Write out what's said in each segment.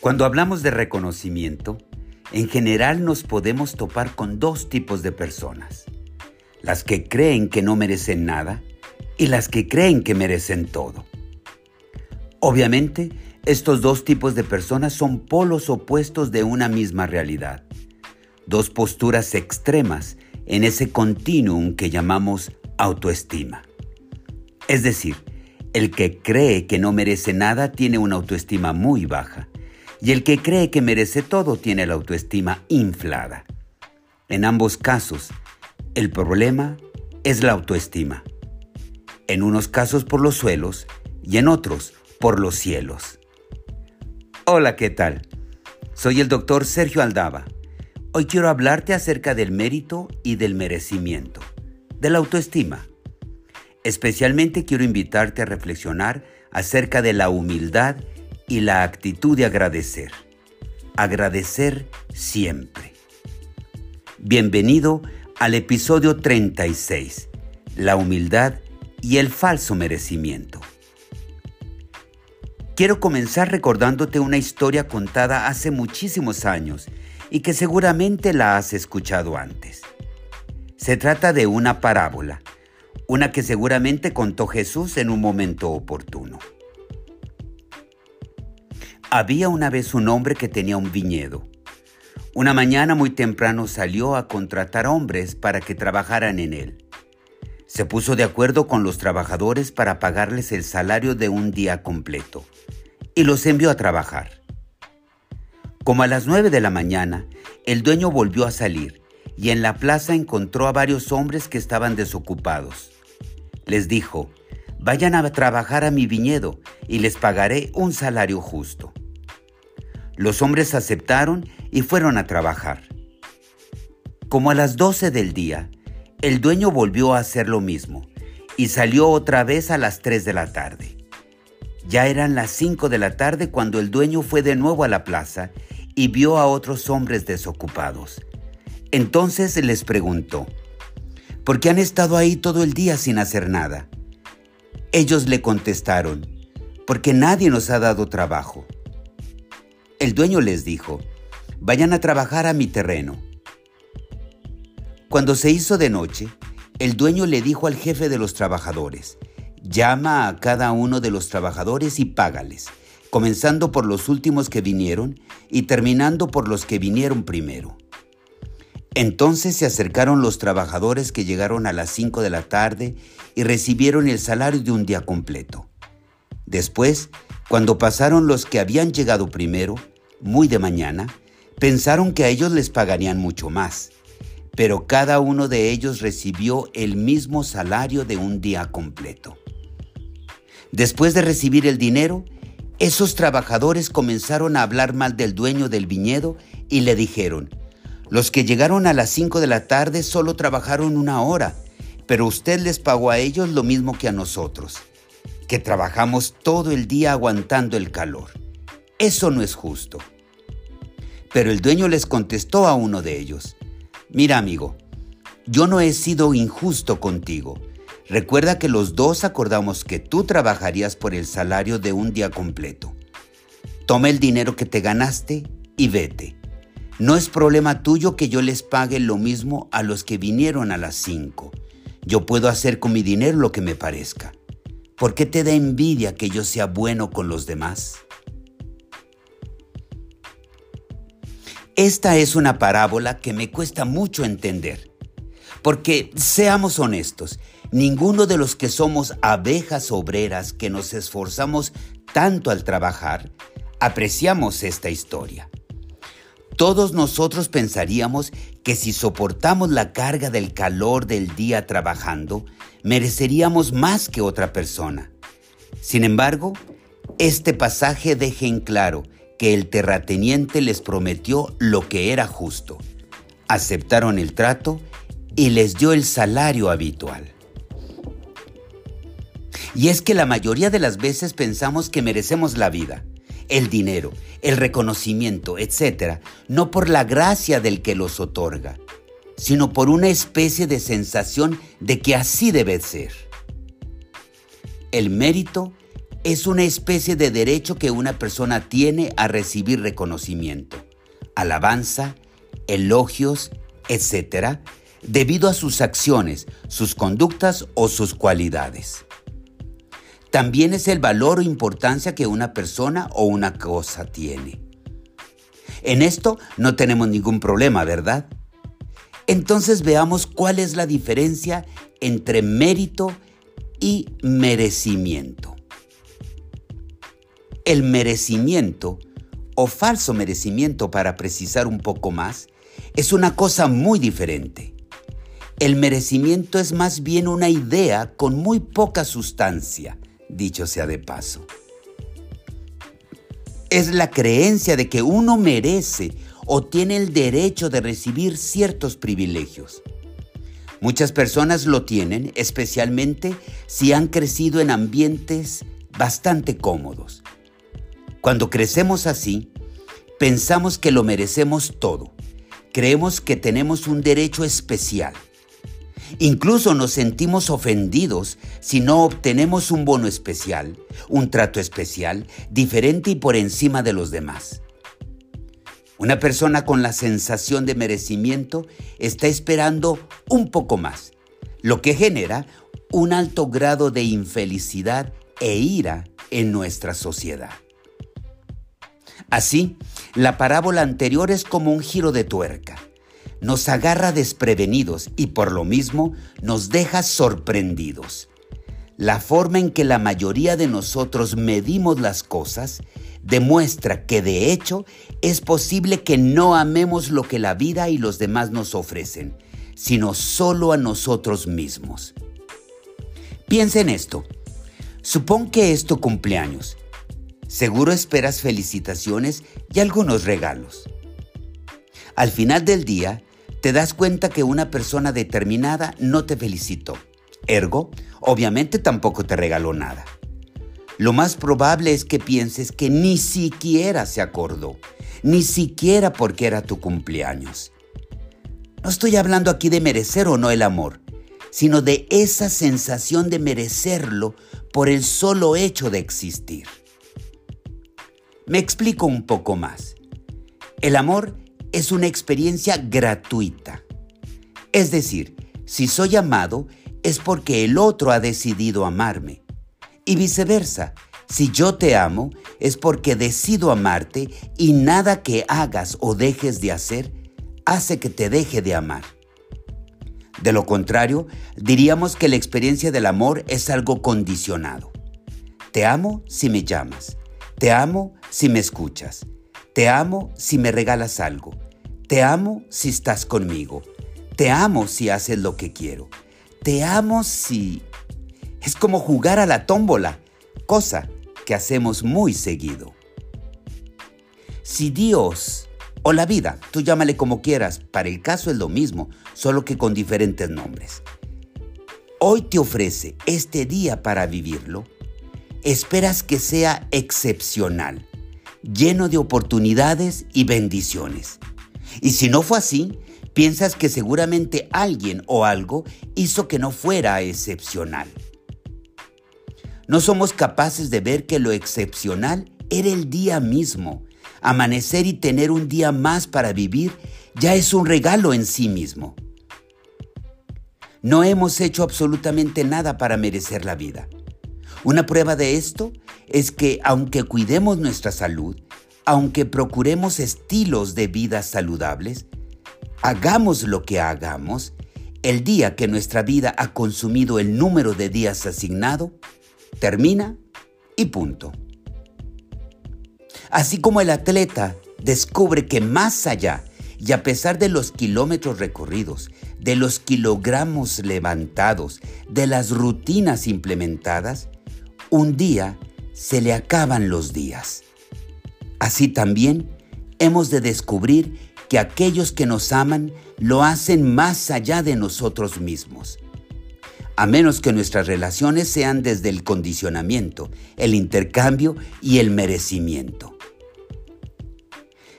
Cuando hablamos de reconocimiento, en general nos podemos topar con dos tipos de personas. Las que creen que no merecen nada y las que creen que merecen todo. Obviamente, estos dos tipos de personas son polos opuestos de una misma realidad. Dos posturas extremas en ese continuum que llamamos autoestima. Es decir, el que cree que no merece nada tiene una autoestima muy baja y el que cree que merece todo tiene la autoestima inflada. En ambos casos, el problema es la autoestima. En unos casos por los suelos y en otros por los cielos. Hola, ¿qué tal? Soy el doctor Sergio Aldaba. Hoy quiero hablarte acerca del mérito y del merecimiento, de la autoestima Especialmente quiero invitarte a reflexionar acerca de la humildad y la actitud de agradecer. Agradecer siempre. Bienvenido al episodio 36, la humildad y el falso merecimiento. Quiero comenzar recordándote una historia contada hace muchísimos años y que seguramente la has escuchado antes. Se trata de una parábola una que seguramente contó Jesús en un momento oportuno. Había una vez un hombre que tenía un viñedo. Una mañana muy temprano salió a contratar hombres para que trabajaran en él. Se puso de acuerdo con los trabajadores para pagarles el salario de un día completo y los envió a trabajar. Como a las nueve de la mañana, el dueño volvió a salir y en la plaza encontró a varios hombres que estaban desocupados les dijo, vayan a trabajar a mi viñedo y les pagaré un salario justo. Los hombres aceptaron y fueron a trabajar. Como a las doce del día, el dueño volvió a hacer lo mismo y salió otra vez a las tres de la tarde. Ya eran las cinco de la tarde cuando el dueño fue de nuevo a la plaza y vio a otros hombres desocupados. Entonces les preguntó, ¿Por qué han estado ahí todo el día sin hacer nada? Ellos le contestaron, porque nadie nos ha dado trabajo. El dueño les dijo, vayan a trabajar a mi terreno. Cuando se hizo de noche, el dueño le dijo al jefe de los trabajadores, llama a cada uno de los trabajadores y págales, comenzando por los últimos que vinieron y terminando por los que vinieron primero. Entonces se acercaron los trabajadores que llegaron a las 5 de la tarde y recibieron el salario de un día completo. Después, cuando pasaron los que habían llegado primero, muy de mañana, pensaron que a ellos les pagarían mucho más, pero cada uno de ellos recibió el mismo salario de un día completo. Después de recibir el dinero, esos trabajadores comenzaron a hablar mal del dueño del viñedo y le dijeron, los que llegaron a las 5 de la tarde solo trabajaron una hora, pero usted les pagó a ellos lo mismo que a nosotros, que trabajamos todo el día aguantando el calor. Eso no es justo. Pero el dueño les contestó a uno de ellos, mira amigo, yo no he sido injusto contigo. Recuerda que los dos acordamos que tú trabajarías por el salario de un día completo. Toma el dinero que te ganaste y vete. No es problema tuyo que yo les pague lo mismo a los que vinieron a las cinco. Yo puedo hacer con mi dinero lo que me parezca. ¿Por qué te da envidia que yo sea bueno con los demás? Esta es una parábola que me cuesta mucho entender. Porque, seamos honestos, ninguno de los que somos abejas obreras que nos esforzamos tanto al trabajar, apreciamos esta historia. Todos nosotros pensaríamos que si soportamos la carga del calor del día trabajando, mereceríamos más que otra persona. Sin embargo, este pasaje deja en claro que el terrateniente les prometió lo que era justo. Aceptaron el trato y les dio el salario habitual. Y es que la mayoría de las veces pensamos que merecemos la vida, el dinero, el reconocimiento, etc., no por la gracia del que los otorga, sino por una especie de sensación de que así debe ser. El mérito es una especie de derecho que una persona tiene a recibir reconocimiento, alabanza, elogios, etc., debido a sus acciones, sus conductas o sus cualidades. También es el valor o importancia que una persona o una cosa tiene. En esto no tenemos ningún problema, ¿verdad? Entonces veamos cuál es la diferencia entre mérito y merecimiento. El merecimiento, o falso merecimiento para precisar un poco más, es una cosa muy diferente. El merecimiento es más bien una idea con muy poca sustancia, dicho sea de paso. Es la creencia de que uno merece o tiene el derecho de recibir ciertos privilegios. Muchas personas lo tienen, especialmente si han crecido en ambientes bastante cómodos. Cuando crecemos así, pensamos que lo merecemos todo. Creemos que tenemos un derecho especial. Incluso nos sentimos ofendidos si no obtenemos un bono especial, un trato especial, diferente y por encima de los demás. Una persona con la sensación de merecimiento está esperando un poco más, lo que genera un alto grado de infelicidad e ira en nuestra sociedad. Así, la parábola anterior es como un giro de tuerca. Nos agarra desprevenidos y por lo mismo nos deja sorprendidos. La forma en que la mayoría de nosotros medimos las cosas demuestra que de hecho es posible que no amemos lo que la vida y los demás nos ofrecen, sino solo a nosotros mismos. Piensa en esto. Supón que es tu cumpleaños Seguro esperas felicitaciones y algunos regalos. Al final del día, te das cuenta que una persona determinada no te felicitó. Ergo, obviamente tampoco te regaló nada. Lo más probable es que pienses que ni siquiera se acordó, ni siquiera porque era tu cumpleaños. No estoy hablando aquí de merecer o no el amor, sino de esa sensación de merecerlo por el solo hecho de existir. Me explico un poco más. El amor es una experiencia gratuita. Es decir, si soy amado es porque el otro ha decidido amarme. Y viceversa, si yo te amo es porque decido amarte y nada que hagas o dejes de hacer hace que te deje de amar. De lo contrario, diríamos que la experiencia del amor es algo condicionado. Te amo si me llamas. Te amo si me escuchas. Te amo si me regalas algo. Te amo si estás conmigo. Te amo si haces lo que quiero. Te amo si... Es como jugar a la tómbola, cosa que hacemos muy seguido. Si Dios o la vida, tú llámale como quieras, para el caso es lo mismo, solo que con diferentes nombres. Hoy te ofrece este día para vivirlo, esperas que sea excepcional, lleno de oportunidades y bendiciones. Y si no fue así, piensas que seguramente alguien o algo hizo que no fuera excepcional. No somos capaces de ver que lo excepcional era el día mismo. Amanecer y tener un día más para vivir ya es un regalo en sí mismo. No hemos hecho absolutamente nada para merecer la vida. Una prueba de esto es que aunque cuidemos nuestra salud, aunque procuremos estilos de vida saludables, hagamos lo que hagamos, el día que nuestra vida ha consumido el número de días asignado, termina y punto. Así como el atleta descubre que más allá y a pesar de los kilómetros recorridos, de los kilogramos levantados, de las rutinas implementadas, un día se le acaban los días. Así también hemos de descubrir que aquellos que nos aman lo hacen más allá de nosotros mismos. A menos que nuestras relaciones sean desde el condicionamiento, el intercambio y el merecimiento.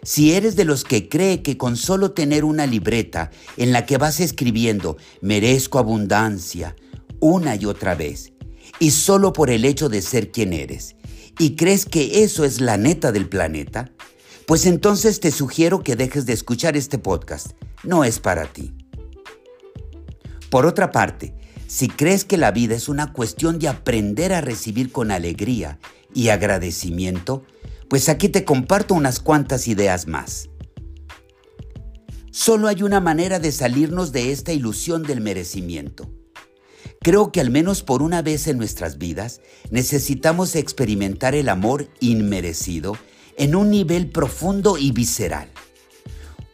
Si eres de los que cree que con solo tener una libreta en la que vas escribiendo merezco abundancia una y otra vez y solo por el hecho de ser quien eres, y crees que eso es la neta del planeta, pues entonces te sugiero que dejes de escuchar este podcast. No es para ti. Por otra parte, si crees que la vida es una cuestión de aprender a recibir con alegría y agradecimiento, pues aquí te comparto unas cuantas ideas más. Solo hay una manera de salirnos de esta ilusión del merecimiento. Creo que al menos por una vez en nuestras vidas necesitamos experimentar el amor inmerecido en un nivel profundo y visceral.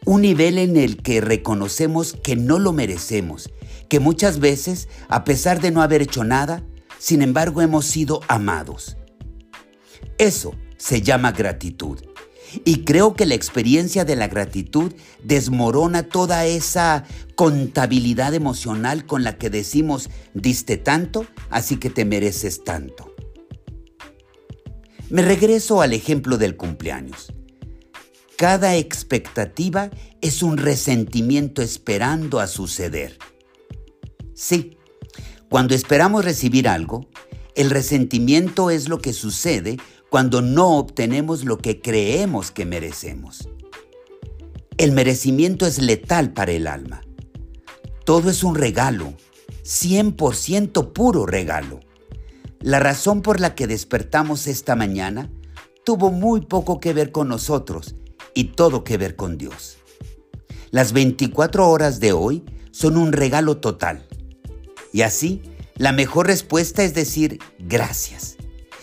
Un nivel en el que reconocemos que no lo merecemos, que muchas veces, a pesar de no haber hecho nada, sin embargo hemos sido amados. Eso se llama gratitud. Y creo que la experiencia de la gratitud desmorona toda esa contabilidad emocional con la que decimos, diste tanto, así que te mereces tanto. Me regreso al ejemplo del cumpleaños. Cada expectativa es un resentimiento esperando a suceder. Sí, cuando esperamos recibir algo, el resentimiento es lo que sucede cuando no obtenemos lo que creemos que merecemos. El merecimiento es letal para el alma. Todo es un regalo, 100% puro regalo. La razón por la que despertamos esta mañana tuvo muy poco que ver con nosotros y todo que ver con Dios. Las 24 horas de hoy son un regalo total. Y así, la mejor respuesta es decir gracias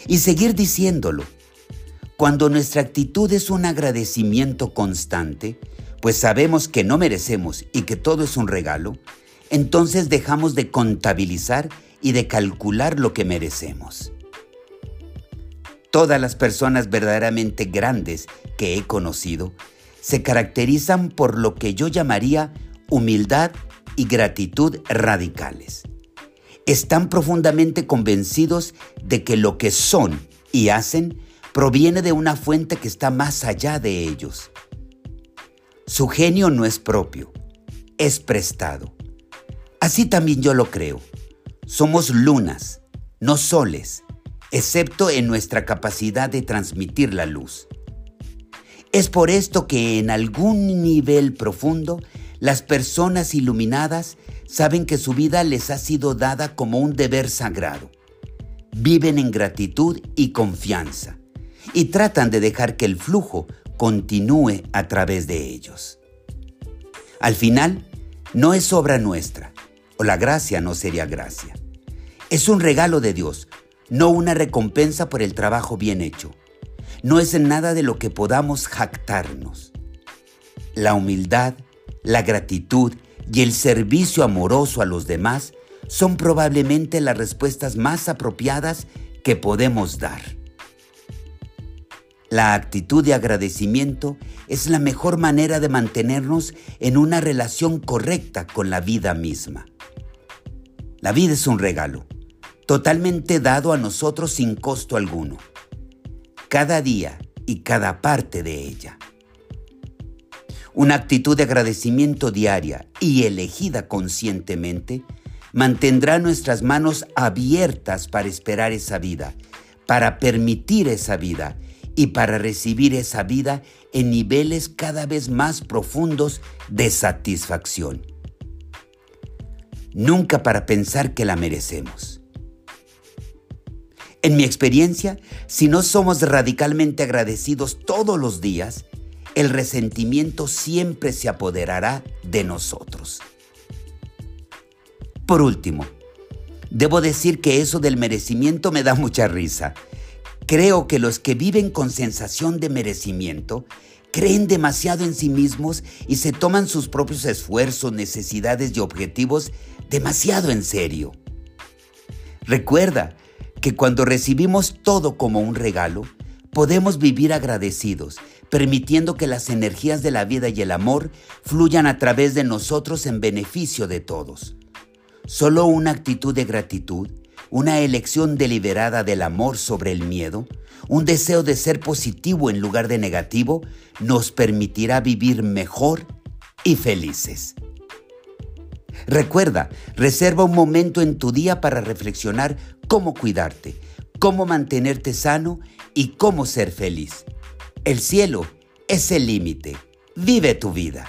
y seguir diciéndolo. Cuando nuestra actitud es un agradecimiento constante, pues sabemos que no merecemos y que todo es un regalo, entonces dejamos de contabilizar y de calcular lo que merecemos. Todas las personas verdaderamente grandes que he conocido se caracterizan por lo que yo llamaría humildad y gratitud radicales están profundamente convencidos de que lo que son y hacen proviene de una fuente que está más allá de ellos. Su genio no es propio, es prestado. Así también yo lo creo. Somos lunas, no soles, excepto en nuestra capacidad de transmitir la luz. Es por esto que en algún nivel profundo las personas iluminadas saben que su vida les ha sido dada como un deber sagrado. Viven en gratitud y confianza y tratan de dejar que el flujo continúe a través de ellos. Al final, no es obra nuestra, o la gracia no sería gracia. Es un regalo de Dios, no una recompensa por el trabajo bien hecho. No es en nada de lo que podamos jactarnos. La humildad, la gratitud y el servicio amoroso a los demás son probablemente las respuestas más apropiadas que podemos dar. La actitud de agradecimiento es la mejor manera de mantenernos en una relación correcta con la vida misma. La vida es un regalo, totalmente dado a nosotros sin costo alguno, cada día y cada parte de ella. Una actitud de agradecimiento diaria y elegida conscientemente mantendrá nuestras manos abiertas para esperar esa vida, para permitir esa vida y para recibir esa vida en niveles cada vez más profundos de satisfacción. Nunca para pensar que la merecemos. En mi experiencia, si no somos radicalmente agradecidos todos los días, el resentimiento siempre se apoderará de nosotros. Por último, debo decir que eso del merecimiento me da mucha risa. Creo que los que viven con sensación de merecimiento creen demasiado en sí mismos y se toman sus propios esfuerzos, necesidades y objetivos demasiado en serio. Recuerda que cuando recibimos todo como un regalo, podemos vivir agradecidos permitiendo que las energías de la vida y el amor fluyan a través de nosotros en beneficio de todos. Solo una actitud de gratitud, una elección deliberada del amor sobre el miedo, un deseo de ser positivo en lugar de negativo, nos permitirá vivir mejor y felices. Recuerda, reserva un momento en tu día para reflexionar cómo cuidarte, cómo mantenerte sano y cómo ser feliz. El cielo es el límite. Vive tu vida.